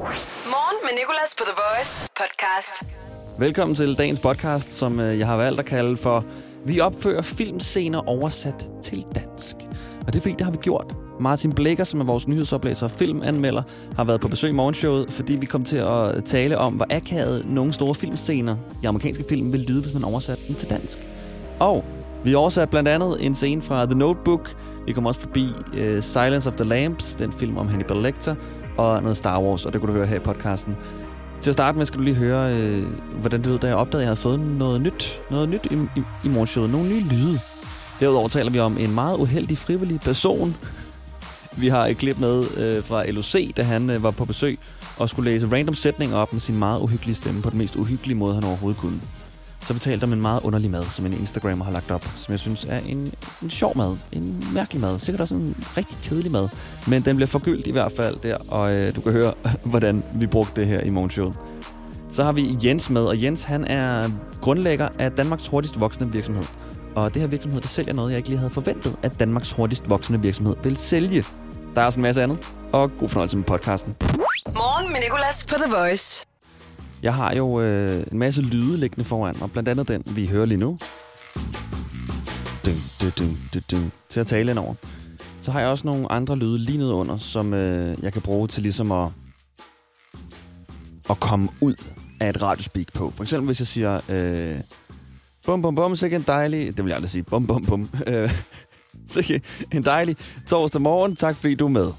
Morgen med Nicolas på The Voice podcast. Velkommen til dagens podcast, som øh, jeg har valgt at kalde for Vi opfører filmscener oversat til dansk. Og det er fordi, det har vi gjort. Martin Blækker, som er vores nyhedsoplæser og filmanmelder, har været på besøg i morgenshowet, fordi vi kom til at tale om, hvor akavet nogle store filmscener i amerikanske film vil lyde, hvis man oversatte dem til dansk. Og vi oversat blandt andet en scene fra The Notebook. Vi kom også forbi uh, Silence of the Lambs, den film om Hannibal Lecter, og noget Star Wars, og det kunne du høre her i podcasten. Til at starte med skal du lige høre, øh, hvordan det lød, da jeg opdagede, at jeg havde fået noget nyt, noget nyt i, i, i morgenshowet. Nogle nye lyde. Derudover taler vi om en meget uheldig, frivillig person. Vi har et klip med øh, fra LOC, da han øh, var på besøg og skulle læse random sætninger op med sin meget uhyggelige stemme på den mest uhyggelige måde, han overhovedet kunne. Så vi talte om en meget underlig mad, som en Instagrammer har lagt op, som jeg synes er en, en sjov mad. En mærkelig mad. Sikkert også en rigtig kedelig mad. Men den bliver forgyldt i hvert fald der, og øh, du kan høre, hvordan vi brugte det her i morgenshowet. Så har vi Jens med, og Jens han er grundlægger af Danmarks hurtigst voksende virksomhed. Og det her virksomhed, der sælger noget, jeg ikke lige havde forventet, at Danmarks hurtigst voksende virksomhed vil sælge. Der er også en masse andet, og god fornøjelse med podcasten. Morgen med Nicolas på The Voice. Jeg har jo øh, en masse lyde liggende foran mig, blandt andet den, vi hører lige nu. Dun, dun, dun, dun, dun, til at tale ind over. Så har jeg også nogle andre lyde lige nede under, som øh, jeg kan bruge til ligesom at, at komme ud af et radiospeak på. For eksempel hvis jeg siger, øh, bum bum bum, sikke en dejlig, det vil jeg aldrig sige, bum bum bum, øh, sikke en dejlig torsdag morgen, tak fordi du er med.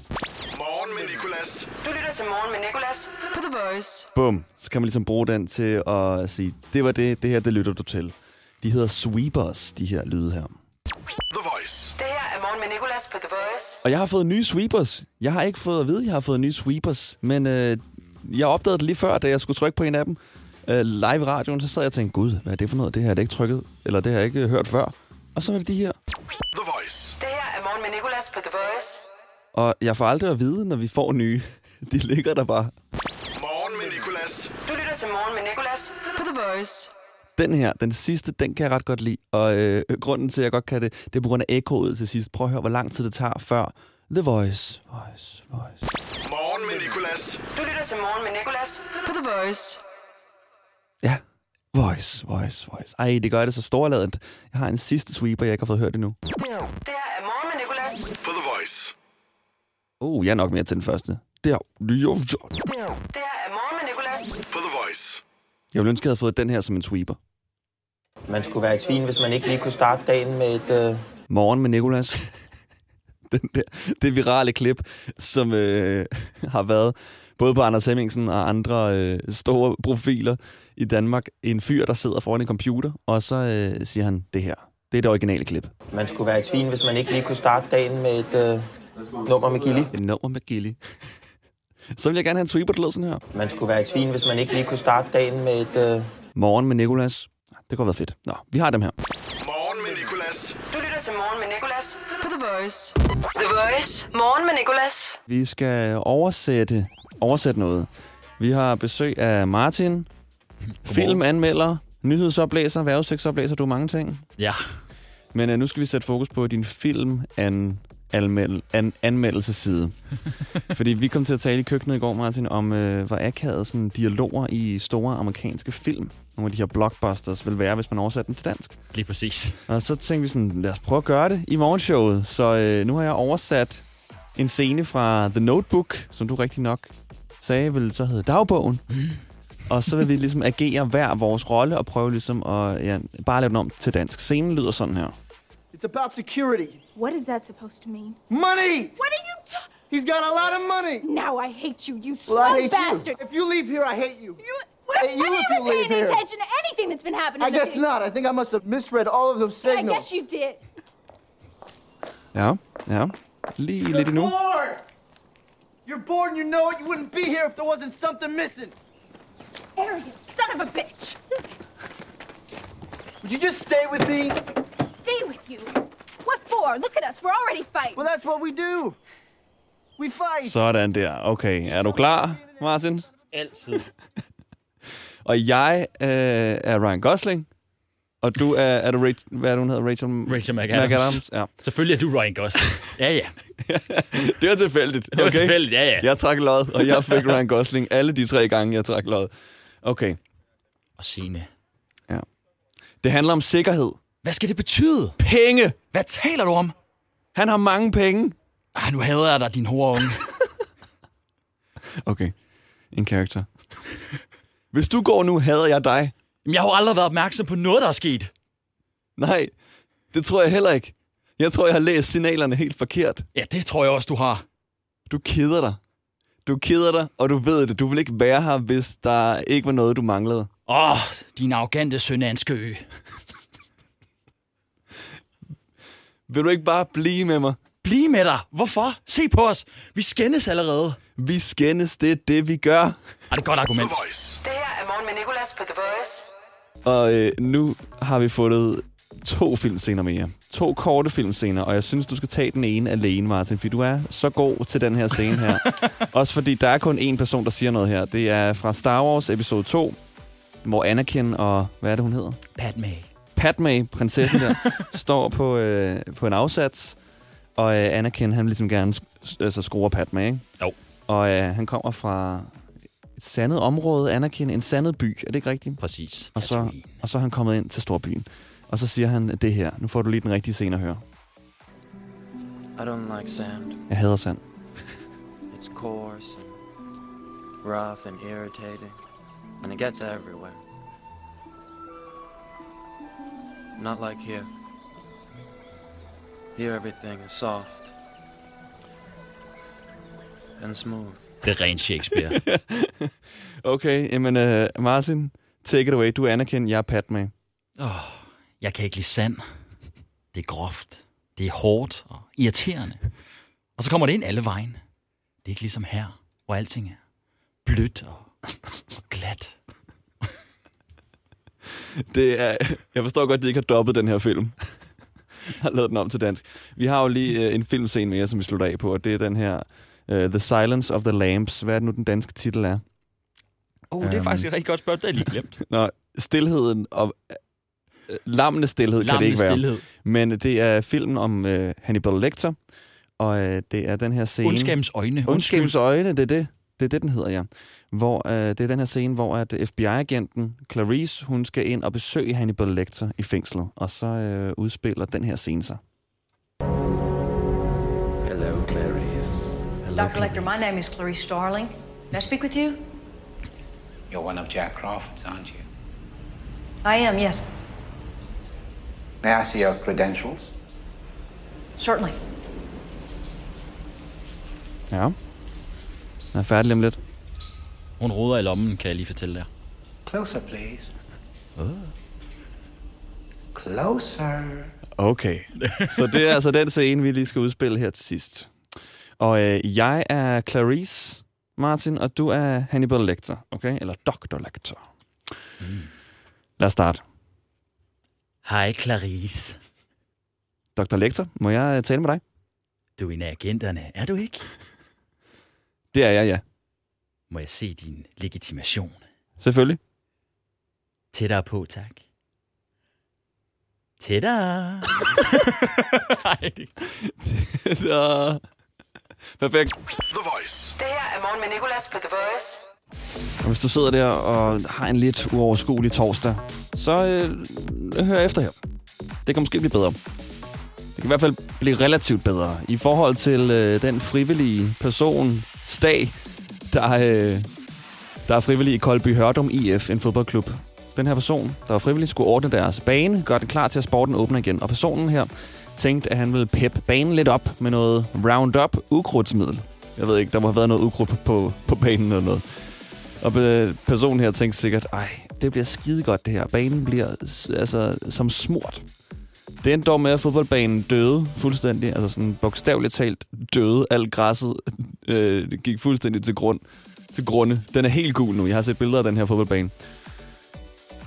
Voice. Bum, så kan man ligesom bruge den til at sige, det var det, det her, det lytter du til. De hedder sweepers, de her lyde her. The Voice. Det her er Morgen med Nicolas på The Voice. Og jeg har fået nye sweepers. Jeg har ikke fået at vide, at jeg har fået nye sweepers, men øh, jeg opdagede det lige før, da jeg skulle trykke på en af dem øh, live i radioen, så sad jeg og tænkte, gud, hvad er det for noget? Det her er det ikke trykket, eller det har jeg ikke hørt før. Og så er det de her. The Voice. Det her er Morgen med Nicolas på The Voice. Og jeg får aldrig at vide, når vi får nye. De ligger der bare. Nicolas. Du lytter til Morgen med Nicolas på The Voice. Den her, den sidste, den kan jeg ret godt lide. Og øh, grunden til, at jeg godt kan det, det er på grund af ekkoet til sidst. Prøv at høre, hvor lang tid det tager før The Voice. Voice, Voice. Morgen med Nicolas. Du lytter til Morgen med Nicolas på The Voice. Ja, Voice, Voice, Voice. Ej, det gør det så storladet. Jeg har en sidste sweeper, jeg ikke har fået hørt endnu. Det her er Morgen med Nicolas. På The Voice. Uh, jeg er nok mere til den første. Det her er med Nicolas. På The Voice. Jeg ville ønske, at jeg havde fået den her som en sweeper. Man skulle være et svin, hvis man ikke lige kunne starte dagen med et... Øh... Morgen med Nikolas. den der, det virale klip, som øh, har været både på Anders Hemmingsen og andre øh, store profiler i Danmark. En fyr, der sidder foran en computer, og så øh, siger han det her. Det er det originale klip. Man skulle være et svin, hvis man ikke lige kunne starte dagen med et øh, nummer med Gilly. Et nummer med Gilly. Så vil jeg gerne have en sweeper, der lød sådan her. Man skulle være et svin, hvis man ikke lige kunne starte dagen med et... Øh... Morgen med Nikolas. Det kunne have været fedt. Nå, vi har dem her. Morgen med Nicolas. Du lytter til Morgen med Nicolas på The Voice. The Voice. Morgen med Nicolas. Vi skal oversætte, oversætte noget. Vi har besøg af Martin, filmanmelder, nyhedsoplæser, vejrudsigtsoplæser, du er mange ting. Ja. Men uh, nu skal vi sætte fokus på din film an, anmeld, an, anmeldelseside. Fordi vi kom til at tale i køkkenet i går, Martin, om uh, hvor akavet sådan, dialoger i store amerikanske film, nogle af de her blockbusters, vil være, hvis man oversætter dem til dansk. Lige præcis. Og så tænkte vi sådan, lad os prøve at gøre det i morgenshowet. Så uh, nu har jeg oversat en scene fra The Notebook, som du rigtig nok sagde, vil så hedde dagbogen. Og så vil vi ligesom agere hver vores rolle og prøve ligesom at ja, bare lave den om til dansk. Scenen lyder sådan her. It's about security. What is that supposed to mean? Money! What are you ta- He's got a lot of money. Now I hate you, you Well, I slow hate bastard. you. If you leave here, I hate you. You, what have Hey, you, you if you leave paid here. attention to anything that's been happening I to guess me? not. I think I must have misread all of those signals. I guess you did. Ja, ja. Lige lidt You're bored. You're bored and you know it. You wouldn't be here if there wasn't something missing. Arrogant son of a bitch. Would you just stay with me? Stay with you. What for? Look at us. We're already fighting. Well, that's what we do. We fight. Sådan der. Okay, er du klar, Martin? Altid. Og jeg øh, er Ryan Gosling. Og du er, er du Rachel, hvad er det, hun hedder? Rachel, Rachel McAdams. McAdams. Ja. Selvfølgelig er du Ryan Gosling. Ja, ja. Det var tilfældigt. Det var tilfældigt, ja, ja. Jeg trak lod, og jeg fik Ryan Gosling alle de tre gange, jeg trak lod. Okay. Og Signe. Det handler om sikkerhed. Hvad skal det betyde? Penge! Hvad taler du om? Han har mange penge. Ah, nu hader jeg dig, din horunge. Okay. En karakter. Hvis du går nu, hader jeg dig. Jamen, jeg har jo aldrig været opmærksom på noget, der er sket. Nej, det tror jeg heller ikke. Jeg tror, jeg har læst signalerne helt forkert. Ja, det tror jeg også, du har. Du keder dig. Du keder dig, og du ved det. Du vil ikke være her, hvis der ikke var noget, du manglede. Åh, oh, din arrogante søn af en skø. Vil du ikke bare blive med mig? Bliv med dig. Hvorfor? Se på os. Vi skændes allerede. Vi skændes, det er det, vi gør. Ej, det er et godt argument. The Voice. Det her er morgen med Nicolas på The Voice. Og øh, nu har vi fundet to filmscener mere. To korte filmscener, og jeg synes, du skal tage den ene alene, Martin, fordi du er så god til den her scene her. Også fordi der er kun én person, der siger noget her. Det er fra Star Wars episode 2, hvor Anakin og... Hvad er det, hun hedder? Padme. Padme, prinsessen der, står på, øh, på en afsats, og øh, Anakin, han vil ligesom gerne sk- altså, skrue Padme, ikke? Jo. Og øh, han kommer fra et sandet område, Anakin, en sandet by, er det ikke rigtigt? Præcis. Og så, og så er han kommet ind til storbyen. Og så siger han det her. Nu får du lige den rigtige scene at høre. I don't like sand. Jeg hader sand. It's coarse and rough and irritating, and it gets everywhere. Not like here. Here everything is soft and smooth. Det er rent Shakespeare. Okay, jamen uh, Martin, take it away. Du er Anakin, jeg er Padme. oh, jeg kan ikke lide sand. Det er groft. Det er hårdt og irriterende. Og så kommer det ind alle vejen. Det er ikke ligesom her, hvor alting er blødt og, og glat. Det er, jeg forstår godt, at de ikke har dobbet den her film. har lavet den om til dansk. Vi har jo lige uh, en filmscene mere, som vi slutter af på, og det er den her uh, The Silence of the Lambs. Hvad er det nu, den danske titel er? Oh, det er Øhm. faktisk et rigtig godt spørgsmål. Det er lige glemt. Nå, stilheden og... Uh, lammenes stillhed kan det Lammende ikke være. stillhed. Men det er filmen om uh, Hannibal Lecter, og uh, det er den her scene... Ondskabens øjne. Ondskabens øjne, det er det. Det er det, den hedder, ja. Hvor, øh, det er den her scene, hvor at FBI-agenten Clarice, hun skal ind og besøge Hannibal Lecter i fængslet. Og så øh, udspiller den her scene sig. Hello, Clarice. Dr. Lecter, my name is Clarice Starling. May I speak with you? You're one of Jack Crawford's, aren't you? I am, yes. May I see your credentials? Certainly. Ja. Den er færdig om lidt. Hun roder i lommen, kan jeg lige fortælle dig. Closer, please. Closer. Okay. Så det er altså den scene, vi lige skal udspille her til sidst. Og øh, jeg er Clarice, Martin, og du er Hannibal Lecter, okay? Eller Dr. Lecter. Mm. Lad os starte. Hej, Clarice. Dr. Lecter, må jeg tale med dig? Du er en af agenterne, er du ikke? Det er jeg, ja. Må jeg se din legitimation? Selvfølgelig. Tættere på, tak. Tættere. Nej, det- Så... Perfekt. The Voice. Det her er morgen med Nicolas på The Voice. Og hvis du sidder der og har en lidt uoverskuelig torsdag, så øh, hør efter her. Det kan måske blive bedre. Det kan i hvert fald blive relativt bedre i forhold til øh, den frivillige person, Stag, der, øh, der er frivillig i Koldby Hørdum IF, en fodboldklub. Den her person, der var frivillig, skulle ordne deres bane, gøre den klar til at sporten åbner igen. Og personen her tænkte, at han ville peppe banen lidt op med noget Roundup ukrudtsmiddel. Jeg ved ikke, der må have været noget ukrudt på, på, på banen eller noget. Og personen her tænkte sikkert, ej, det bliver skide godt det her. Banen bliver altså, som smurt. Det endte dog med, at fodboldbanen døde fuldstændig. Altså sådan bogstaveligt talt døde. Alt græsset øh, gik fuldstændig til grund. Til grunde. Den er helt gul nu. Jeg har set billeder af den her fodboldbane.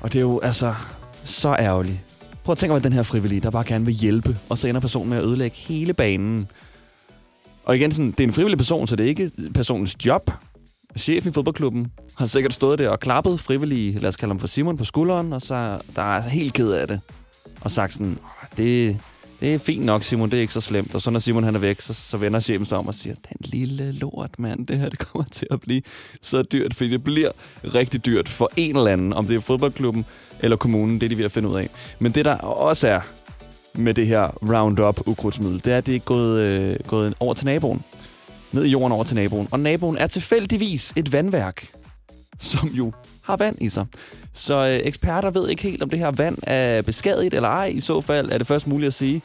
Og det er jo altså så ærgerligt. Prøv at tænke over den her frivillige, der bare gerne vil hjælpe. Og så ender personen med at ødelægge hele banen. Og igen, sådan, det er en frivillig person, så det er ikke personens job. chefen i fodboldklubben har sikkert stået der og klappet frivillige, lad os kalde ham for Simon, på skulderen, og så der er helt ked af det. Og sagt sådan, det, det er fint nok, Simon, det er ikke så slemt. Og så når Simon han er væk, så, så vender chefen sig om og siger, den lille lort, mand, det her det kommer til at blive så dyrt, fordi det bliver rigtig dyrt for en eller anden, om det er fodboldklubben eller kommunen, det er de ved at finde ud af. Men det der også er med det her Roundup ukrudtsmiddel, det er, at det er gået, øh, gået over til naboen. Ned i jorden over til naboen. Og naboen er tilfældigvis et vandværk, som jo har vand i sig. Så øh, eksperter ved ikke helt, om det her vand er beskadiget eller ej. I så fald er det først muligt at sige,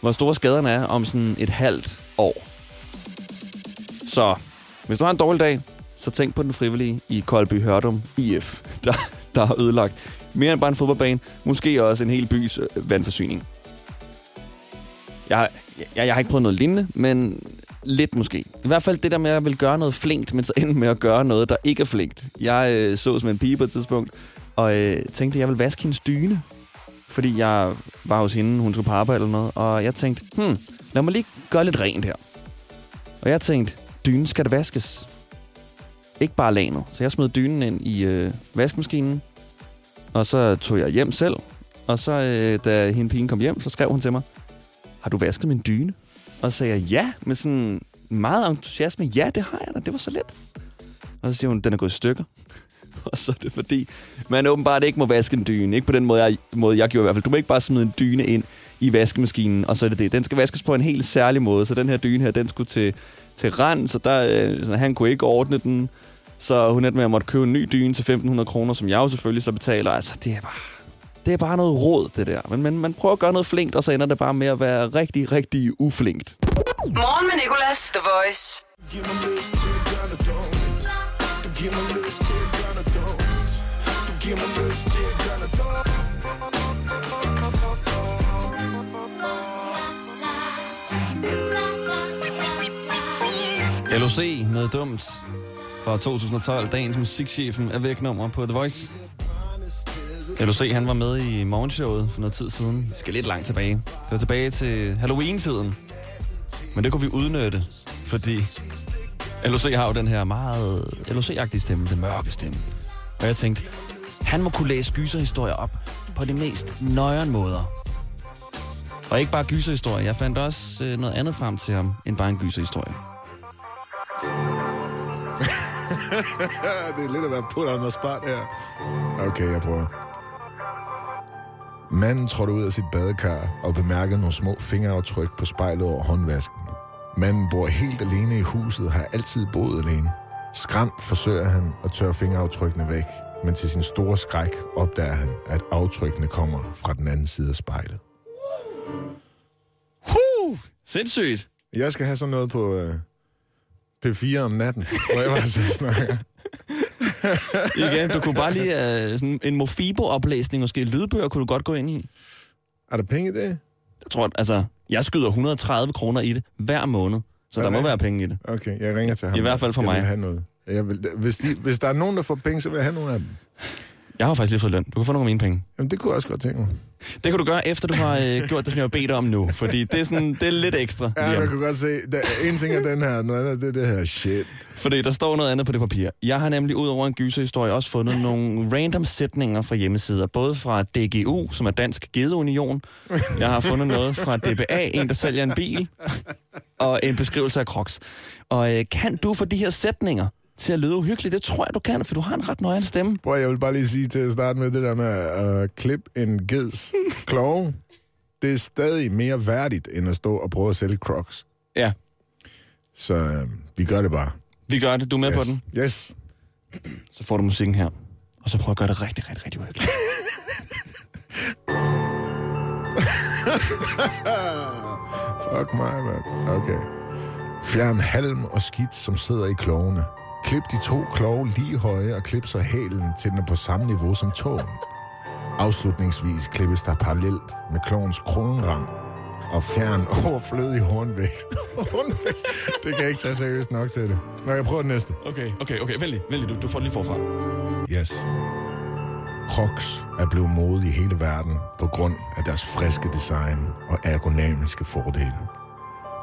hvor store skaderne er om sådan et halvt år. Så hvis du har en dårlig dag, så tænk på den frivillige i Koldby Hørdum IF, der, der har ødelagt mere end bare en fodboldbane, måske også en hel bys øh, vandforsyning. Jeg, jeg, jeg har ikke prøvet noget lignende, men lidt måske. I hvert fald det der med, at jeg vil gøre noget flinkt, men så ende med at gøre noget, der ikke er flinkt. Jeg øh, så som en pige på et tidspunkt, og øh, tænkte, at jeg ville vaske hendes dyne. Fordi jeg var hos hende, hun skulle på arbejde eller noget, og jeg tænkte, hmm, lad mig lige gøre lidt rent her. Og jeg tænkte, dynen skal da vaskes. Ikke bare lanet. Så jeg smed dynen ind i øh, vaskemaskinen, og så tog jeg hjem selv. Og så, øh, da hende pigen kom hjem, så skrev hun til mig, har du vasket min dyne? Og så sagde jeg ja, med sådan meget entusiasme. Ja, det har jeg da. Det var så let. Og så siger hun, den er gået i stykker. Og så er det fordi, man åbenbart ikke må vaske en dyne. Ikke på den måde, jeg, måde, jeg gjorde i hvert fald. Du må ikke bare smide en dyne ind i vaskemaskinen, og så er det det. Den skal vaskes på en helt særlig måde. Så den her dyne her, den skulle til, til rand, så der, øh, så han kunne ikke ordne den. Så hun endte med at måtte købe en ny dyne til 1.500 kroner, som jeg jo selvfølgelig så betaler. Altså, det er bare, det er bare noget råd, det der. Men, men man prøver at gøre noget flinkt, og så ender det bare med at være rigtig, rigtig uflinkt. Morgen med Nicolas, The Voice. LOC, noget dumt. Fra 2012, dagens musikchefen er væk nummer på The Voice. LOC, han var med i morgenshowet for noget tid siden. Vi skal lidt langt tilbage. Det var tilbage til Halloween-tiden. Men det kunne vi udnytte, fordi LOC har jo den her meget LOC-agtige stemme, den mørke stemme. Og jeg tænkte, han må kunne læse gyserhistorier op på de mest nøjeren måder. Og ikke bare gyserhistorier, jeg fandt også øh, noget andet frem til ham, end bare en gyserhistorie. det er lidt at være på on the her. Okay, jeg prøver. Manden trådte ud af sit badekar og bemærkede nogle små fingeraftryk på spejlet over håndvasken. Manden bor helt alene i huset og har altid boet alene. Skræmt forsøger han at tørre fingeraftrykkene væk, men til sin store skræk opdager han, at aftrykkene kommer fra den anden side af spejlet. Huh! Sindssygt! Jeg skal have sådan noget på øh, P4 om natten, hvor jeg bare så snakker. Igen, du kunne bare lige uh, sådan en Mofibo-oplæsning, måske lydbøger, kunne du godt gå ind i. Er der penge i det? Jeg tror, at, altså, jeg skyder 130 kroner i det hver måned, så Er der må være penge i det. Okay, jeg ringer til ham. I hvert fald for jeg mig. Vil have noget. Jeg vil, hvis, de, hvis der er nogen, der får penge, så vil jeg have nogle af dem. Jeg har faktisk lige fået løn. Du kan få nogle af mine penge. Jamen, det kunne jeg også godt tænke mig. Det kan du gøre, efter du har øh, gjort det, som jeg har bedt om nu. Fordi det er, sådan, det er lidt ekstra. Ja, jeg kunne godt se. Der, en ting er den her, noget andet er det her shit. Fordi der står noget andet på det papir. Jeg har nemlig ud over en gyserhistorie også fundet nogle random sætninger fra hjemmesider. Både fra DGU, som er Dansk Gedeunion. Jeg har fundet noget fra DBA, en der sælger en bil. Og en beskrivelse af Crocs. Og øh, kan du få de her sætninger til at lyde uhyggeligt? Det tror jeg, du kan, for du har en ret nøjere stemme. Prøv, jeg vil bare lige sige til at starte med det der med at uh, klippe en geds kloge. Det er stadig mere værdigt, end at stå og prøve at sælge crocs. Ja, Så uh, vi gør det bare. vi gør det. Du er med yes. på den. Yes. Så får du musikken her. Og så prøv at gøre det rigtig, rigtig, rigtig uhyggeligt. Fuck mig, mand. Okay. Fjern halm og skidt, som sidder i klovene. Klip de to kloge lige høje og klip så hælen, til den er på samme niveau som tåen. Afslutningsvis klippes der parallelt med klovens kronrang og fjern overflødig hornvægt. hornvægt? Det kan jeg ikke tage seriøst nok til det. Nå, jeg prøver det næste. Okay, okay, okay. Vældig, vældig. Du, du får det lige forfra. Yes. Crocs er blevet mode i hele verden på grund af deres friske design og ergonomiske fordele.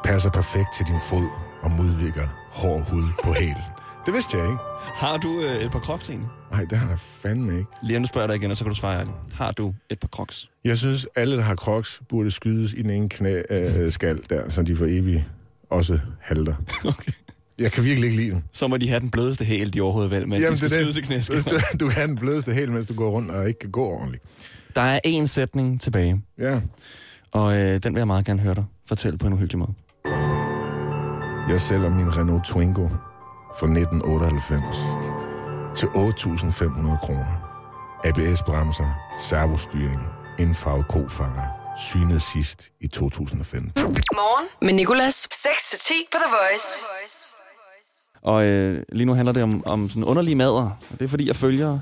Passer perfekt til din fod og modvirker hård hud på hælen. Det vidste jeg ikke. Har du øh, et par crocs egentlig? Nej, det har jeg fandme ikke. Lige nu spørger jeg dig igen, og så kan du svare ærligt. Har du et par crocs? Jeg synes, alle, der har crocs, burde skydes i den ene knæ, øh, skal der, så de for evigt også halter. Okay. Jeg kan virkelig ikke lide dem. Så må de have den blødeste hæl, de overhovedet vel, men de skal skydes i. Du, du have den blødeste hæl, mens du går rundt og ikke kan gå ordentligt. Der er én sætning tilbage, Ja. og øh, den vil jeg meget gerne høre dig fortælle på en uhyggelig måde. Jeg sælger min Renault Twingo for 1998 til 8.500 kroner. ABS-bremser, servostyring, indfarvet kofanger, synet sidst i 2015. Morgen med Nicolas. 6-10 på The Voice. Og øh, lige nu handler det om, om sådan underlige mader. Og det er fordi, jeg følger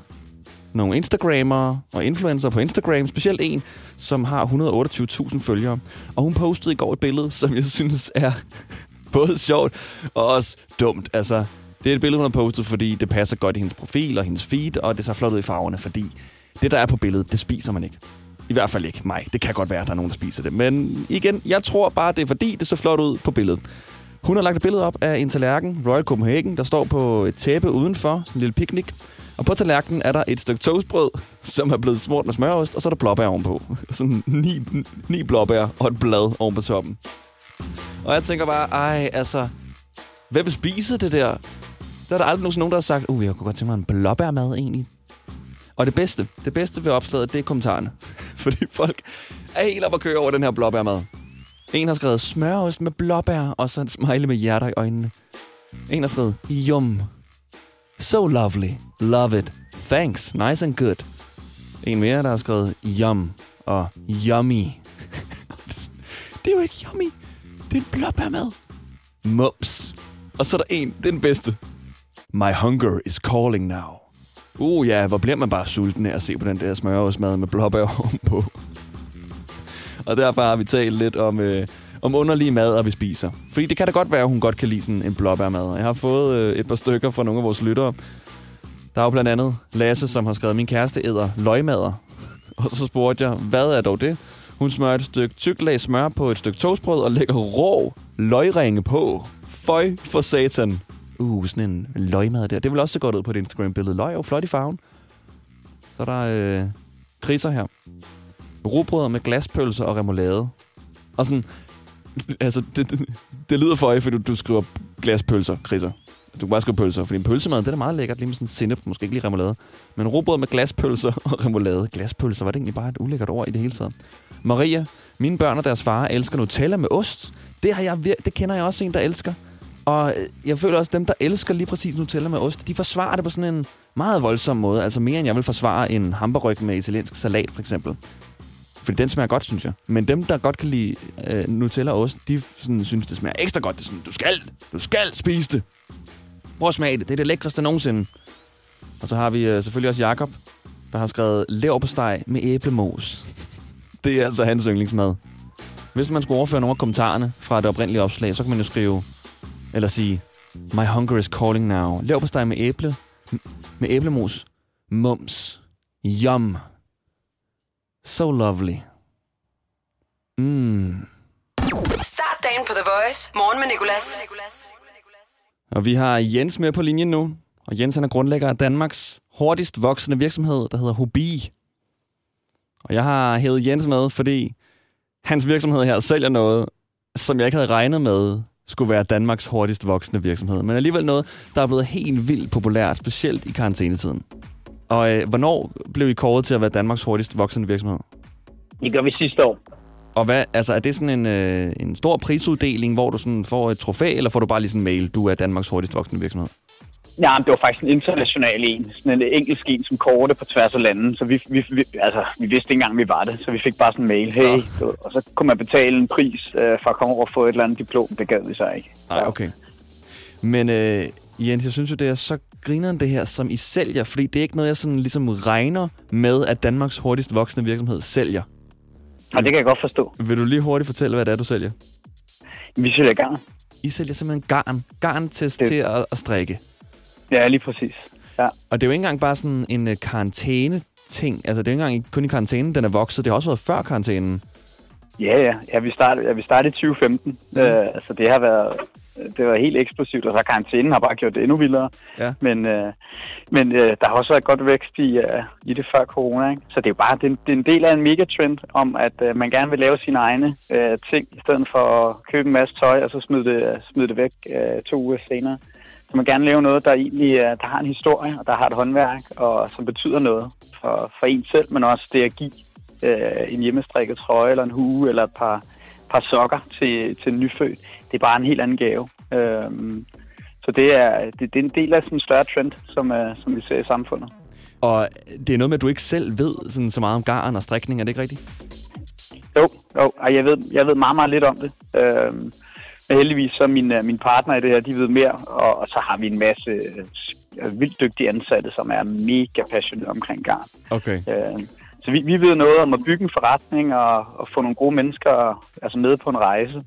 nogle Instagrammer og influencer på Instagram. Specielt en, som har 128.000 følgere. Og hun postede i går et billede, som jeg synes er både sjovt og også dumt. Altså, det er et billede, hun har postet, fordi det passer godt i hendes profil og hendes feed, og det ser flot ud i farverne, fordi det, der er på billedet, det spiser man ikke. I hvert fald ikke mig. Det kan godt være, at der er nogen, der spiser det. Men igen, jeg tror bare, det er fordi, det så flot ud på billedet. Hun har lagt et billede op af en tallerken, Royal Copenhagen, der står på et tæppe udenfor, sådan en lille picnic. Og på tallerkenen er der et stykke toastbrød, som er blevet smurt med smørost, og så er der blåbær ovenpå. Sådan ni, ni blåbær og et blad oven på toppen. Og jeg tænker bare, ej, altså, hvem spiser det der? Der er der aldrig nogensinde nogen, der har sagt, uh, jeg kunne godt tænke mig en blåbærmad egentlig. Og det bedste, det bedste ved opslaget, det er kommentarerne. Fordi folk er helt op at køre over den her blåbærmad. En har skrevet smørost med blåbær, og så en smile med hjerter i øjnene. En har skrevet, yum. So lovely. Love it. Thanks. Nice and good. En mere, der har skrevet yum og yummy. det er jo ikke yummy. Det er en blåbærmad. Mops. Og så er der en, det er den bedste. My hunger is calling now. Uh ja, hvor bliver man bare sulten af at se på den der smørosmad med blåbær ovenpå. Og derfor har vi talt lidt om, øh, om underlige mader, vi spiser. Fordi det kan da godt være, at hun godt kan lide sådan en blåbærmad. Jeg har fået øh, et par stykker fra nogle af vores lyttere. Der er jo blandt andet Lasse, som har skrevet, min kæreste æder løgmader. Og så spurgte jeg, hvad er dog det? Hun smører et stykke tyk lag smør på et stykke toastbrød og lægger rå løgringe på. Føj for satan. Uh, sådan en løgmad der. Det vil også se godt ud på et Instagram-billede. Løg er jo flot i farven. Så er der øh, kriser her. Rugbrød med glaspølser og remoulade. Og sådan, altså, det, det, det lyder for fordi du, du skriver glaspølser, kriser. Du kan bare skrive pølser, fordi en pølsemad, det er da meget lækkert, lige med sådan sennep, måske ikke lige remoulade. Men rugbrød med glaspølser og remoulade. Glaspølser, var det egentlig bare et ulækkert ord i det hele taget? Maria, mine børn og deres far elsker Nutella med ost. Det, har jeg, vir- det kender jeg også en, der elsker. Og jeg føler også, at dem, der elsker lige præcis Nutella med ost, de forsvarer det på sådan en meget voldsom måde. Altså mere, end jeg vil forsvare en hamburgryg med italiensk salat, for eksempel. Fordi den smager godt, synes jeg. Men dem, der godt kan lide øh, Nutella og ost, de sådan, synes, det smager ekstra godt. Det er sådan, du skal, du skal spise det. Prøv at smage det. Det er det lækreste nogensinde. Og så har vi øh, selvfølgelig også Jakob, der har skrevet leverpostej med æblemos. det er altså hans yndlingsmad. Hvis man skulle overføre nogle af kommentarerne fra det oprindelige opslag, så kan man jo skrive, eller sige, My hunger is calling now. Leverpostej med æble, med æblemos. Mums. Yum. So lovely. Mm. Start dagen på The Voice. Morgen med Nicolas. Og vi har Jens med på linjen nu. Og Jens han er grundlægger af Danmarks hurtigst voksende virksomhed, der hedder Hubi. Og jeg har hævet Jens med, fordi hans virksomhed her sælger noget, som jeg ikke havde regnet med skulle være Danmarks hurtigst voksende virksomhed. Men alligevel noget, der er blevet helt vildt populært, specielt i karantænetiden. Og øh, hvornår blev I kåret til at være Danmarks hurtigst voksende virksomhed? Det gør vi sidste år. Og hvad, altså, er det sådan en, øh, en stor prisuddeling, hvor du sådan får et trofæ, eller får du bare lige sådan en mail, du er Danmarks hurtigst voksende virksomhed? Ja, men det var faktisk en international en. Sådan en engelsk en, som korte på tværs af landet. Så vi, vi, vi, altså, vi vidste ikke engang, vi var det. Så vi fik bare sådan en mail. Hey, ja. og så kunne man betale en pris øh, for at komme over og få et eller andet diplom. Det gad vi så ikke. Nej, okay. Men øh, Jens, jeg synes jo, det er så grineren det her, som I sælger. Fordi det er ikke noget, jeg sådan ligesom regner med, at Danmarks hurtigst voksende virksomhed sælger. Og det kan jeg godt forstå. Vil du lige hurtigt fortælle, hvad det er, du sælger? Vi sælger garn. I sælger simpelthen garn. Garn til, Det- til at, at strikke. Ja, lige præcis. Ja. Og det er jo ikke engang bare sådan en øh, karantæne-ting. Altså, det er jo ikke engang kun i karantænen, den er vokset. Det har også været før karantænen. Ja, ja. ja vi, startede, ja vi startede i 2015. Mm. Øh, altså, det har været det var helt eksplosivt, og så karantænen har bare gjort det endnu vildere. Ja. Men, øh, men øh, der har også været godt vækst i, øh, i det før corona. Ikke? Så det er jo bare det, er- det er en del af en megatrend om, at øh, man gerne vil lave sine egne øh, ting, i stedet for at købe en masse tøj, og så smide det, smide det væk øh, to uger senere. Så man gerne lave noget, der egentlig øh, der har en historie, og der har et håndværk, og som betyder noget for, for en selv, men også det at give øh, en hjemmestrikket trøje, eller en hue, eller et par, par sokker til, til nyfødt. Det er bare en helt anden gave. Øhm, så det er, det, det er en del af sådan en større trend, som, øh, som vi ser i samfundet. Og det er noget med, at du ikke selv ved sådan, så meget om garn og strikning, er det ikke rigtigt? Jo, jo og jeg ved, jeg ved meget, meget lidt om det. Men heldigvis så min, øh, min partner i det her, de ved mere, og, og så har vi en masse øh, vildt dygtige ansatte, som er mega passionerede omkring garn. Okay. Øh, så vi, vi ved noget om at bygge en forretning og, og få nogle gode mennesker altså med på en rejse.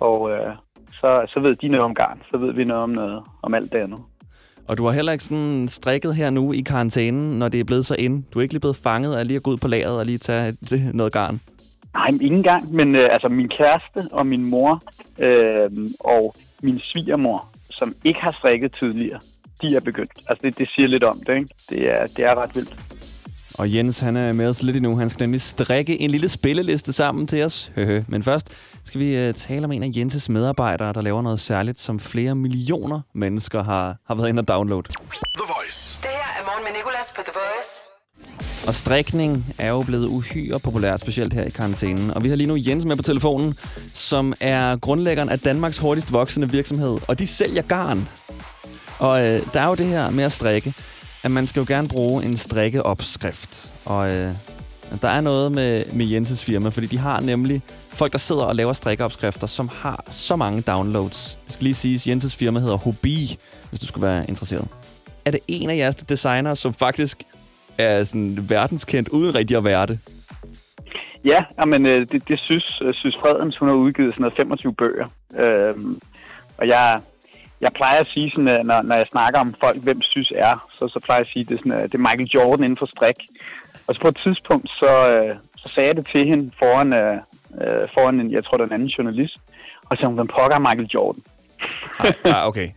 Og øh, så, så ved de noget om garn, så ved vi noget om, noget, om alt det andet. Og du har heller ikke sådan strikket her nu i karantænen, når det er blevet så ind. Du er ikke lige blevet fanget af lige at gå ud på lageret og lige tage noget garn. Nej, ikke engang. Men øh, altså min kæreste og min mor øh, og min svigermor, som ikke har strikket tidligere, de er begyndt. Altså det, det siger lidt om det, ikke? Det er, det er ret vildt. Og Jens, han er med os lidt endnu. Han skal nemlig strikke en lille spilleliste sammen til os. Men først skal vi uh, tale om en af Jens' medarbejdere, der laver noget særligt, som flere millioner mennesker har, har været inde og download. The Voice. Det her er morgen med Nicolas på The Voice. Og strikning er jo blevet uhyre populært, specielt her i karantænen. Og vi har lige nu Jens med på telefonen, som er grundlæggeren af Danmarks hurtigst voksende virksomhed. Og de sælger garn. Og øh, der er jo det her med at strikke, at man skal jo gerne bruge en strikkeopskrift. Og øh, der er noget med, med Jenses firma, fordi de har nemlig folk, der sidder og laver strikkeopskrifter, som har så mange downloads. Jeg skal lige sige, at Jenses firma hedder Hobi, hvis du skulle være interesseret. Er det en af jeres designere, som faktisk er sådan verdenskendt, uden rigtig at være det? Ja, men øh, det, det synes, øh, synes Fredens, hun har udgivet sådan noget 25 bøger. Øh, og jeg, jeg plejer at sige, sådan, øh, når, når jeg snakker om folk, hvem synes er, så, så plejer jeg at sige, det er, sådan, øh, det er Michael Jordan inden for strik. Og så på et tidspunkt, så, øh, så sagde jeg det til hende foran, øh, foran en, jeg tror, der er en anden journalist. Og så sagde hun, den pokker Michael Jordan? Ah, okay.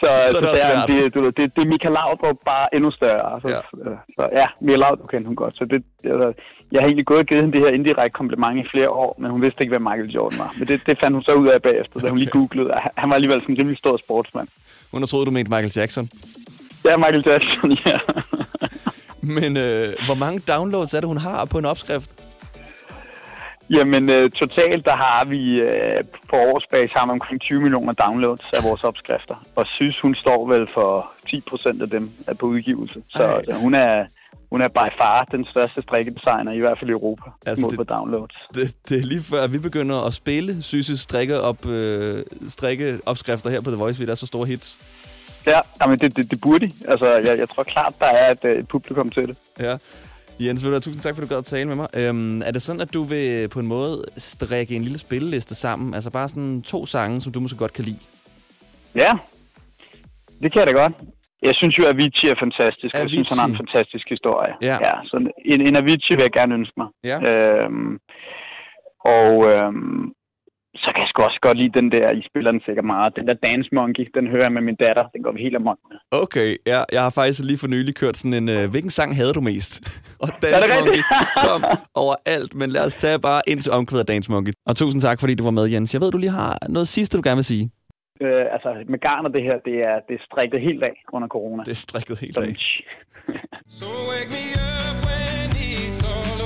Så, Så er det også der, svært. det, du, ved, det, det er Michael Laudrup bare endnu større. Så, Ja. ja. Så, så ja, Michael Laudrup kendte hun godt. Så det, det, var- jeg har egentlig gået og givet hende det her indirekte kompliment i flere år, men hun vidste ikke, hvad Michael Jordan var. Men det, det fandt hun så ud af bagefter, da hun lige googlede. at Han var alligevel sådan en rimelig stor sportsmand. Hun har troet, du mente Michael Jackson. Ja, Michael Jackson, ja. Men øh, hvor mange downloads er det, hun har på en opskrift? Jamen, øh, totalt der har vi øh, på årsbasis har vi omkring 20 millioner downloads af vores opskrifter. Og synes, hun står vel for 10 procent af dem er på udgivelse. Så, Ej. så hun er hun er by far den største strikkedesigner, i hvert fald i Europa, Altså, altså, mod det- på downloads. Det, det er lige før, at vi begynder at spille Syses strikke, op, øh, strikke opskrifter her på The Voice, fordi der er så store hits. Ja, men det, det, det burde de. Altså, jeg, jeg tror klart, der er et, øh, et publikum til det. Ja. Jens, hvad, tusind tak, for at du gad at tale med mig. Øhm, er det sådan, at du vil på en måde strikke en lille spilleliste sammen? Altså bare sådan to sange, som du måske godt kan lide? Ja, det kan jeg da godt. Jeg synes jo, at Avicii er fantastisk. og Jeg synes, han har en Avicii. fantastisk historie. Ja. ja så en, en Avicii vil jeg gerne ønske mig. Ja. Øhm, og øhm, så kan jeg sgu også godt lide den der, I spiller den sikkert meget, den der Dance Monkey, den hører jeg med min datter. Den går vi helt amok med. Okay, ja, jeg har faktisk lige for nylig kørt sådan en, øh, hvilken sang havde du mest? og Dance Monkey kom overalt, men lad os tage bare ind til omkvædet Dance Monkey. Og tusind tak, fordi du var med, Jens. Jeg ved, du lige har noget sidste, du gerne vil sige. Øh, altså, med garn og det her, det er, det er strikket helt af under corona. Det er strikket helt Sådan, af. So wake me up when it's all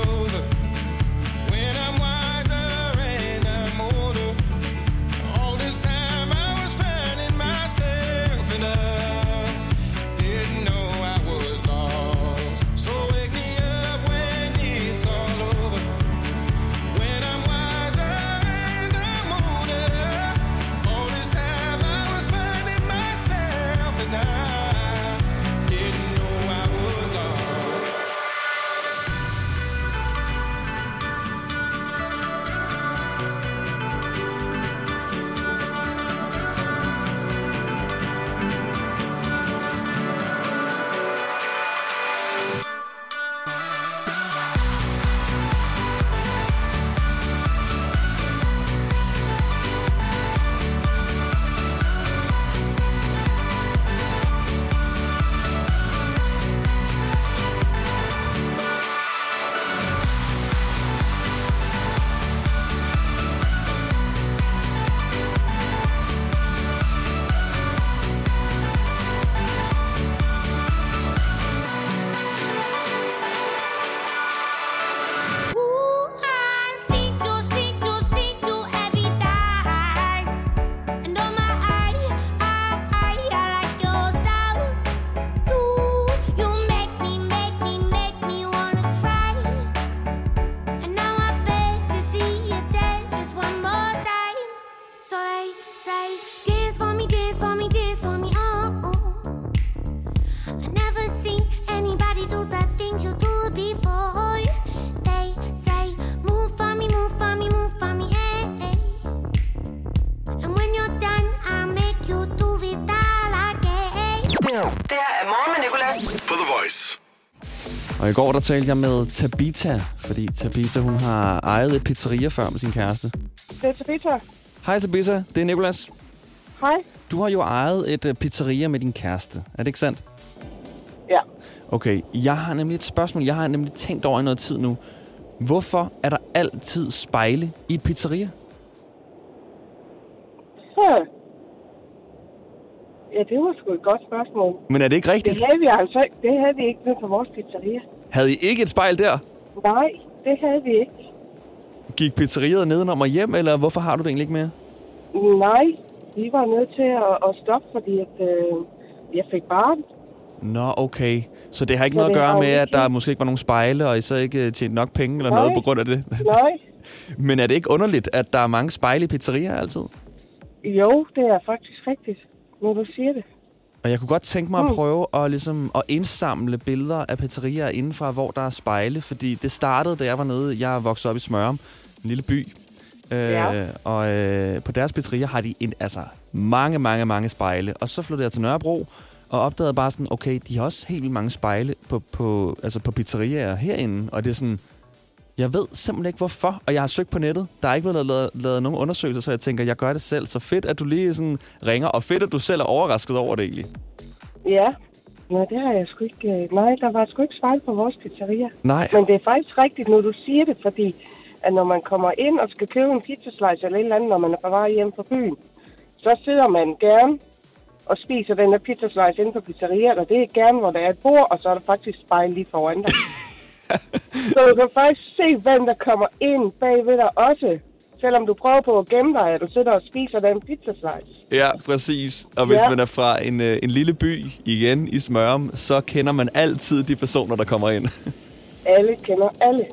i går der talte jeg med Tabita, fordi Tabita hun har ejet et pizzeria før med sin kæreste. Det er Tabitha. Hej Tabita, det er Nikolas. Hej. Du har jo ejet et øh, pizzeria med din kæreste. Er det ikke sandt? Ja. Okay, jeg har nemlig et spørgsmål. Jeg har nemlig tænkt over i noget tid nu. Hvorfor er der altid spejle i et pizzeria? Så. Ja, det var sgu et godt spørgsmål. Men er det ikke rigtigt? Det havde vi altså ikke. Det havde vi ikke med på vores pizzeria. Havde I ikke et spejl der? Nej, det havde vi ikke. Gik pizzeriet nedenom og hjem, eller hvorfor har du det egentlig ikke mere? Nej, vi var nødt til at, at stoppe, fordi at, øh, jeg fik barn. Nå, okay. Så det har ikke Så noget at gøre med, at der måske ikke var nogen spejle, og I så ikke øh, tjente nok penge eller Nej. noget på grund af det? Nej. Men er det ikke underligt, at der er mange spejle i pizzerier altid? Jo, det er faktisk rigtigt, du siger det. Og jeg kunne godt tænke mig at Mm. prøve at, ligesom, at indsamle billeder af pizzerier indenfra, hvor der er spejle. Fordi det startede, da jeg var nede. Jeg vokset op i Smørum, en lille by. Øh, Ja. Og øh, på deres pizzeria har de en, altså, mange, mange, mange spejle. Og så flyttede jeg til Nørrebro og opdagede bare sådan, okay, de har også helt vildt mange spejle på, på, altså på pizzerier herinde. Og det er sådan, jeg ved simpelthen ikke hvorfor, og jeg har søgt på nettet. Der er ikke blevet lavet, lavet nogen undersøgelser, så jeg tænker, jeg gør det selv. Så fedt, at du lige sådan ringer, og fedt, at du selv er overrasket over det egentlig. Ja. Nej, det har jeg sgu ikke... øh, Nej, der var sgu ikke spejl på vores pizzeria. Nej. Men det er faktisk rigtigt, når du siger det, fordi at når man kommer ind og skal købe en pizzaslice eller et eller andet, når man er på vej hjem fra byen, så sidder man gerne og spiser den der pizzaslice inde på pizzeriet, og det er gerne, hvor der er et bord, og så er der faktisk spejl lige foran dig. så du kan faktisk se, hvem der kommer ind bagved dig også, selvom du prøver på at gemme dig, at du sidder og spiser den pizzaslice. Ja, præcis. Og hvis Ja. man er fra en, øh, en lille by igen i Smørum, så kender man altid de personer, der kommer ind. Alle kender alle.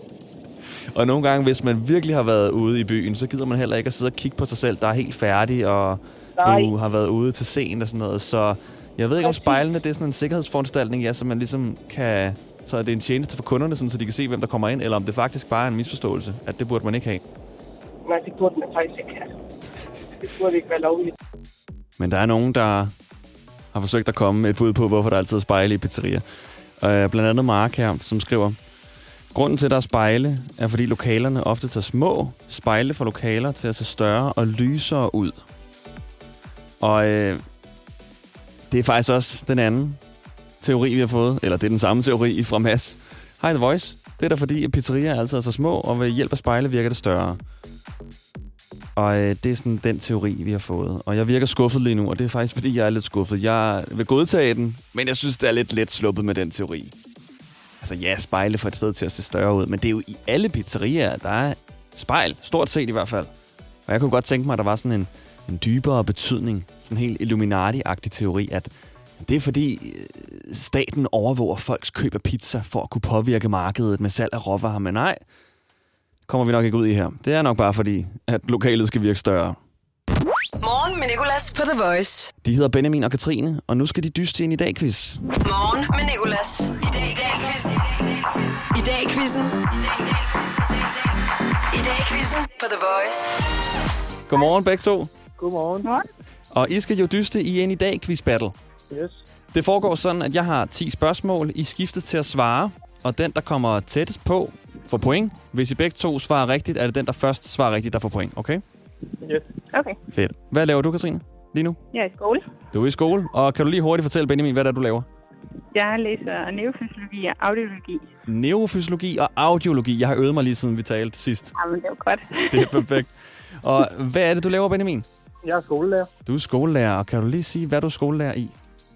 og nogle gange, hvis man virkelig har været ude i byen, så gider man heller ikke at sidde og kigge på sig selv, der er helt færdig, og Nej. du har været ude til scenen og sådan noget. Så jeg ved ikke, om spejlene det er sådan en sikkerhedsforanstaltning, ja, så man ligesom kan... Så er det en tjeneste for kunderne, sådan, så de kan se, hvem der kommer ind, eller om det faktisk bare er en misforståelse, at det burde man ikke have. Nej, det burde man faktisk ikke have. Det burde ikke være lovligt. Men der er nogen, der har forsøgt at komme med et bud på, hvorfor der altid er spejle i pizzerier. Øh, blandt andet Mark her, som skriver, Grunden til, at der er spejle, er fordi lokalerne ofte tager små spejle for lokaler til at se større og lysere ud. Og øh, det er faktisk også den anden teori, vi har fået, eller det er den samme teori fra Mads. Hej The Voice. Det er da fordi, at pizzerier altid er så små, og ved hjælp af spejle virker det større. Og øh, det er sådan den teori, vi har fået. Og jeg virker skuffet lige nu, og det er faktisk, fordi jeg er lidt skuffet. Jeg vil godtage den, men jeg synes, det er lidt let sluppet med den teori. Altså ja, spejle får et sted til at se større ud, men det er jo i alle pizzerier, der er spejl, stort set i hvert fald. Og jeg kunne godt tænke mig, at der var sådan en, en dybere betydning, sådan en helt Illuminati-agtig teori, at det er fordi øh, staten overvåger folks køb af pizza for at kunne påvirke markedet med salg af råvarer, men nej, kommer vi nok ikke ud i her. Det er nok bare fordi, at lokalet skal virke større. Morgen med Nicolas på The Voice. De hedder Benjamin og Katrine, og nu skal de dyste ind i dag quiz. Morgen med Nicolas. I dag i dag quizzen. I dag i quizzen. I dag quizzen på The Voice. Godmorgen begge to. Godmorgen. Og I skal jo dyste i en i dag quiz battle. Yes. Det foregår sådan, at jeg har 10 spørgsmål. I skiftes til at svare, og den, der kommer tættest på, får point. Hvis I begge to svarer rigtigt, er det den, der først svarer rigtigt, der får point. Okay? Yes. Okay. Fedt. Hvad laver du, Katrine, lige nu? Jeg er i skole. Du er i skole, og kan du lige hurtigt fortælle, Benjamin, hvad det er, du laver? Jeg læser neurofysiologi og audiologi. Neurofysiologi og audiologi. Jeg har øvet mig lige siden vi talte sidst. Jamen, det er jo godt. Det er perfekt. Og hvad er det, du laver, Benjamin? Jeg er skolelærer. Du er skolelærer, og kan du lige sige, hvad du er skolelærer i?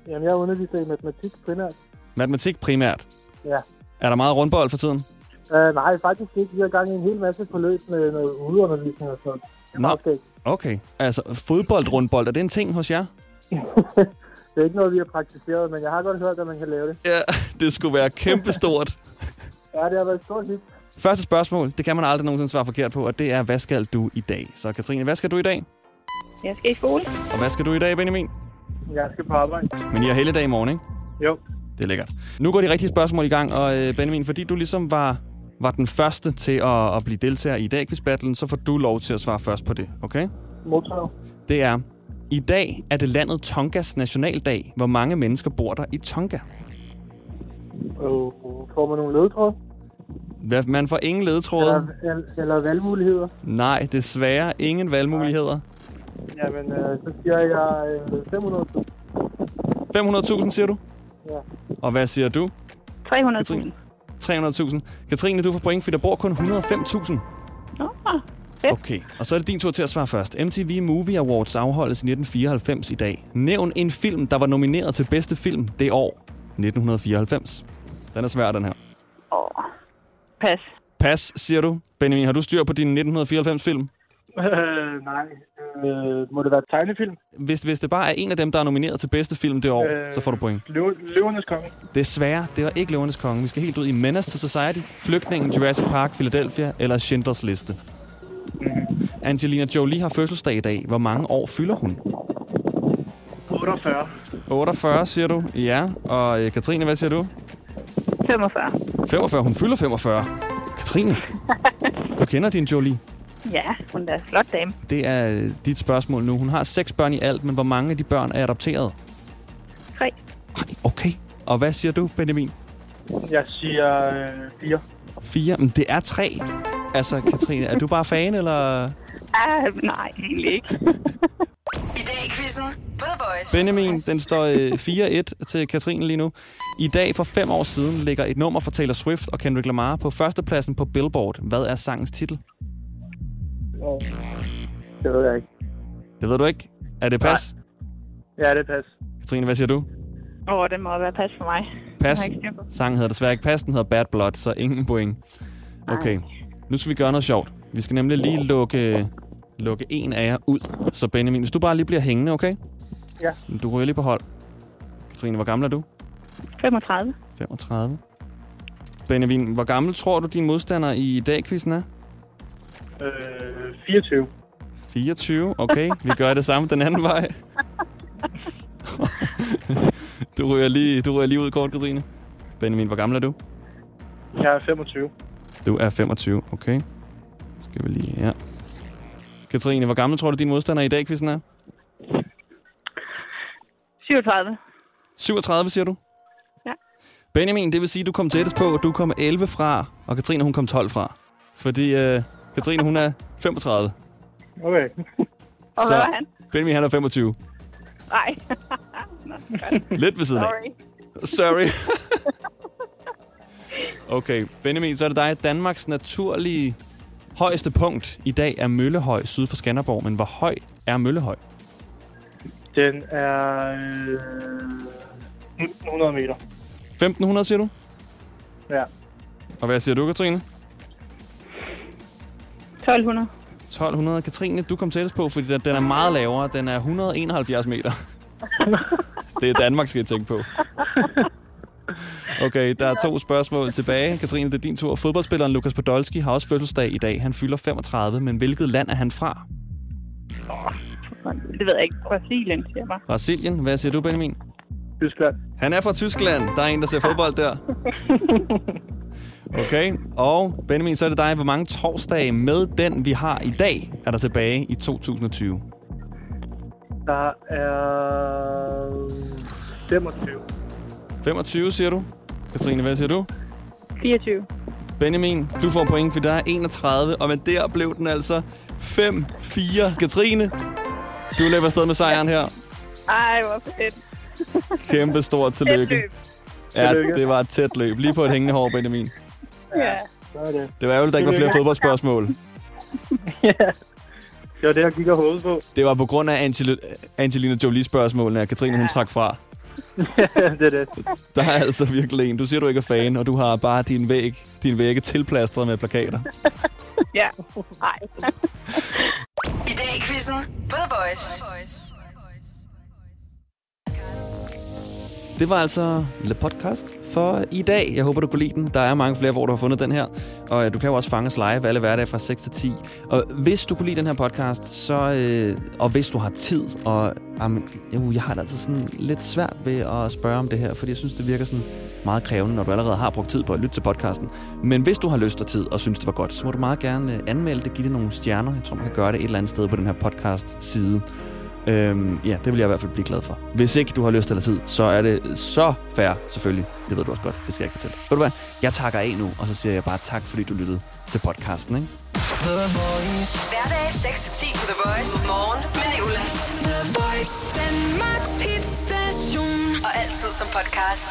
Jamen, jeg underviser i matematik primært. Matematik primært. Ja. Er der meget rundbold for tiden? Uh, nej, faktisk ikke. Vi har gang i en hel masse forløb med noget udeundervisning og sådan noget. Nå, okay. Altså, fodbold-rundbold, er det en ting hos jer? Det er ikke noget, vi har praktiseret, men jeg har godt hørt, at man kan lave det. Ja, det skulle være kæmpestort. Ja, det har været et stort hit. Første spørgsmål, det kan man aldrig nogensinde svare forkert på, og det er, hvad skal du i dag? Så Katrine, hvad skal du i dag? Jeg skal i skole. Og hvad skal du i dag, Benjamin? Jeg skal på arbejde. Men I har hele dag i morgen, ikke? Jo. Det er lækkert. Nu går de rigtige spørgsmål i gang, og øh, Benjamin, fordi du ligesom var, var den første til at, at blive deltager i dag battlen, så får du lov til at svare først på det, okay? Modtaget. Det er, I dag er det landet Tongas nationaldag. Hvor mange mennesker bor der i Tonga? Og får man nogle ledtråd? Hvad, man får ingen ledetråde. Eller, eller, eller valgmuligheder? Nej, desværre ingen valgmuligheder. Jamen, øh, så siger jeg øh, 500.000. 500.000 siger du? Ja. Og hvad siger du? 300.000. 300.000. Katrine, du får point, for der bor kun 105.000. Nå, Okay, og så er det din tur til at svare først. MTV Movie Awards afholdes i 1994 i dag. Nævn en film, der var nomineret til bedste film det år 1994. Den er svær, den her. Åh, pas. Pas, siger du. Benjamin, har du styr på din 1994-film? Øh, nej. Øh, må det være et tegnefilm? Hvis, hvis det bare er en af dem, der er nomineret til bedste film det år, Øh. så får du point. Løv- Løvernes konge. Desværre, det var ikke Løvernes Konge. Vi skal helt ud i Menace to Society, Flygtningen, Jurassic Park, Philadelphia eller Schindlers Liste. Mhm. Angelina Jolie har fødselsdag i dag. Hvor mange år fylder hun? 48. 48, siger du. Ja. Og øh, Katrine, hvad siger du? 45. 45. Hun fylder 45. Katrine, du kender din Jolie. Ja, hun er en flot dame. Det er øh, dit spørgsmål nu. Hun har seks børn i alt, men hvor mange af de børn er adopteret? Tre. Okay. Og hvad siger du, Benjamin? Jeg siger øh, 4. Fire? Men det er tre. Altså, Katrine, er du bare fan, eller... Ah, nej, egentlig ikke. I dag i quizzen The Voice. Benjamin, den står øh, 4-1 til Katrine lige nu. I dag for fem år siden ligger et nummer fra Taylor Swift og Kendrick Lamar på førstepladsen på Billboard. Hvad er sangens titel? Det ved jeg ikke. Det ved du ikke. Er det pas? Ja, det er pas. Katrine, hvad siger du? Åh, oh, det må være pas for mig. Pas. Sangen hedder desværre ikke Pas, den hedder Bad Blood, så ingen point. Okay, nu skal vi gøre noget sjovt. Vi skal nemlig lige lukke, lukke en af jer ud. Så Benjamin, hvis du bare lige bliver hængende, okay? Ja. Du ryger lige på hold. Katrine, hvor gammel er du? 35. 35. Benjamin, hvor gammel tror du, din modstander i dag-quizzen er? Øh, 24. 24, okay. Vi gør det samme den anden vej. du, ryger lige, du ryger lige ud kort, Katrine. Benjamin, hvor gammel er du? Jeg er 25. Du er 25, okay. Skal vi lige her. Katrine, hvor gammel tror du, din modstander i dag, quizzen er? 37. 37, siger du? Ja. Benjamin, det vil sige, at du kom tættest på, og du kom 11 fra, og Katrine, hun kom 12 fra. Fordi øh, Katrine, hun er 35. Okay. Og hvad var han? Benjamin, han er 25. Nej. Lidt ved siden af. Sorry. Sorry. okay, Benjamin, så er det dig. Danmarks naturlige højeste punkt i dag er Møllehøj syd for Skanderborg. Men hvor høj er Møllehøj? Den er øh, 100 meter. 1500, siger du? Ja. Og hvad siger du, Katrine? 1200. 1200. Katrine, du kom tættest på, fordi den er meget lavere. Den er 171 meter. det er Danmark, skal jeg tænke på. Okay, der er to spørgsmål tilbage. Katrine, det er din tur. Fodboldspilleren Lukas Podolski har også fødselsdag i dag. Han fylder 35, men hvilket land er han fra? Det ved jeg ikke. Brasilien, siger jeg bare. Brasilien. Hvad siger du, Benjamin? Tyskland. Han er fra Tyskland. Der er en, der ser fodbold der. Okay, og Benjamin, så er det dig. Hvor mange torsdage med den, vi har i dag, er der tilbage i 2020? Der er 25. 25, siger du? Katrine, hvad siger du? 24. Benjamin, du får point, for der er 31, og men der blev den altså 5-4. Katrine, du løber afsted med sejren her. Ej, hvor fedt. Kæmpe stort tillykke. Ja, det var et tæt løb. Lige på et hængende hår, Benjamin. Ja. Det. Det var ærgerligt, der ikke var flere fodboldspørgsmål. ja. Det var det, jeg gik og håbede på. Det var på grund af Angel Angelina Jolie-spørgsmålene, at Katrine hun trak fra. det er det. Der er altså virkelig en. Du siger, du ikke er fan, og du har bare din væg, din vægge tilplastret med plakater. Ja. Ej. I dag i quizzen på The Voice. Det var altså Le Podcast for i dag. Jeg håber, du kunne lide den. Der er mange flere, hvor du har fundet den her. Og øh, du kan jo også fange os live alle hverdage fra 6 til 10. Og hvis du kunne lide den her podcast, så, øh, og hvis du har tid, og jamen, jeg har det altså sådan lidt svært ved at spørge om det her, fordi jeg synes, det virker sådan meget krævende, når du allerede har brugt tid på at lytte til podcasten. Men hvis du har lyst og tid og synes, det var godt, så må du meget gerne øh, anmelde det, give det nogle stjerner. Jeg tror, man kan gøre det et eller andet sted på den her podcast-side. Øhm, ja, det vil jeg i hvert fald blive glad for. Hvis ikke du har lyst eller tid, så er det så fair, selvfølgelig. Det ved du også godt. Det skal jeg ikke fortælle. Ved du hvad? Jeg takker af nu, og så siger jeg bare tak, fordi du lyttede til podcasten, ikke? The Voice. Hverdag 6-10 på The Voice. Morgen med Nicolas. The Voice. Danmarks hitstation. Og altid som podcast.